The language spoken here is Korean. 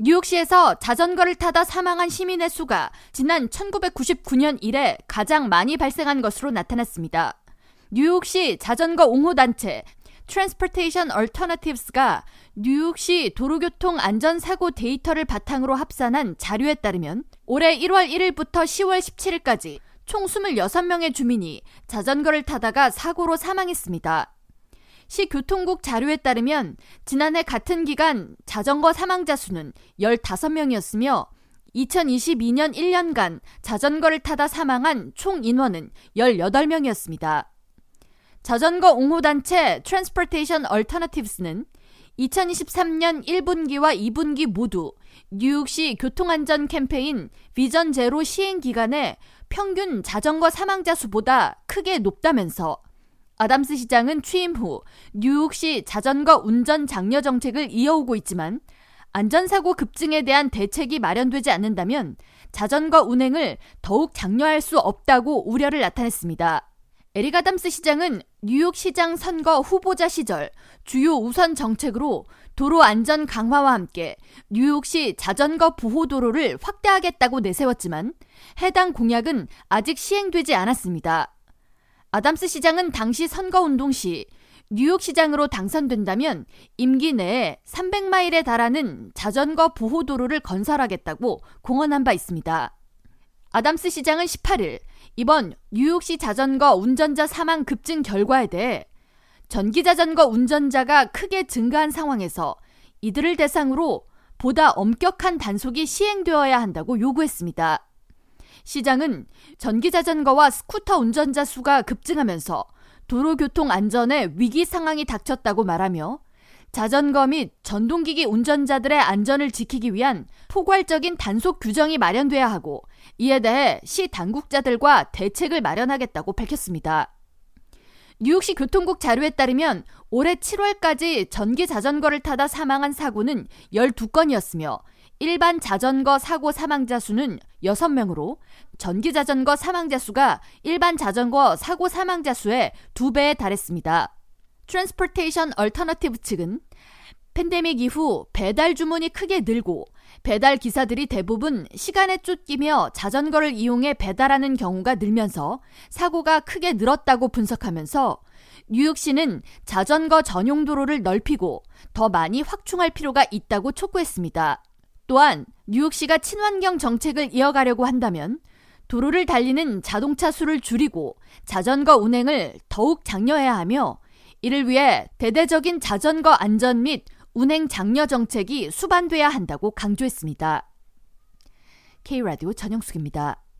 뉴욕시에서 자전거를 타다 사망한 시민의 수가 지난 1999년 이래 가장 많이 발생한 것으로 나타났습니다. 뉴욕시 자전거 옹호단체 Transportation Alternatives가 뉴욕시 도로교통 안전사고 데이터를 바탕으로 합산한 자료에 따르면 올해 1월 1일부터 10월 17일까지 총 26명의 주민이 자전거를 타다가 사고로 사망했습니다. 시 교통국 자료에 따르면 지난해 같은 기간 자전거 사망자 수는 15명이었으며 2022년 1년간 자전거를 타다 사망한 총 인원은 18명이었습니다. 자전거 옹호단체 Transportation Alternatives는 2023년 1분기와 2분기 모두 뉴욕시 교통안전 캠페인 비전 제로 시행 기간에 평균 자전거 사망자 수보다 크게 높다면서 아담스 시장은 취임 후 뉴욕시 자전거 운전 장려 정책을 이어오고 있지만 안전사고 급증에 대한 대책이 마련되지 않는다면 자전거 운행을 더욱 장려할 수 없다고 우려를 나타냈습니다. 에릭 아담스 시장은 뉴욕 시장 선거 후보자 시절 주요 우선 정책으로 도로 안전 강화와 함께 뉴욕시 자전거 보호도로를 확대하겠다고 내세웠지만 해당 공약은 아직 시행되지 않았습니다. 아담스 시장은 당시 선거운동 시 뉴욕 시장으로 당선된다면 임기 내에 300마일에 달하는 자전거 보호도로를 건설하겠다고 공언한 바 있습니다. 아담스 시장은 18일 이번 뉴욕시 자전거 운전자 사망 급증 결과에 대해 전기 자전거 운전자가 크게 증가한 상황에서 이들을 대상으로 보다 엄격한 단속이 시행되어야 한다고 요구했습니다. 시장은 전기 자전거와 스쿠터 운전자 수가 급증하면서 도로교통 안전에 위기 상황이 닥쳤다고 말하며 자전거 및 전동기기 운전자들의 안전을 지키기 위한 포괄적인 단속 규정이 마련돼야 하고 이에 대해 시 당국자들과 대책을 마련하겠다고 밝혔습니다. 뉴욕시 교통국 자료에 따르면 올해 7월까지 전기 자전거를 타다 사망한 사고는 12건이었으며 일반 자전거 사고 사망자 수는 6명으로 전기 자전거 사망자 수가 일반 자전거 사고 사망자 수의 2배에 달했습니다. Transportation Alternatives 측은 팬데믹 이후 배달 주문이 크게 늘고 배달 기사들이 대부분 시간에 쫓기며 자전거를 이용해 배달하는 경우가 늘면서 사고가 크게 늘었다고 분석하면서 뉴욕시는 자전거 전용 도로를 넓히고 더 많이 확충할 필요가 있다고 촉구했습니다. 또한 뉴욕시가 친환경 정책을 이어가려고 한다면 도로를 달리는 자동차 수를 줄이고 자전거 운행을 더욱 장려해야 하며 이를 위해 대대적인 자전거 안전 및 운행 장려 정책이 수반돼야 한다고 강조했습니다. K라디오 전영숙입니다.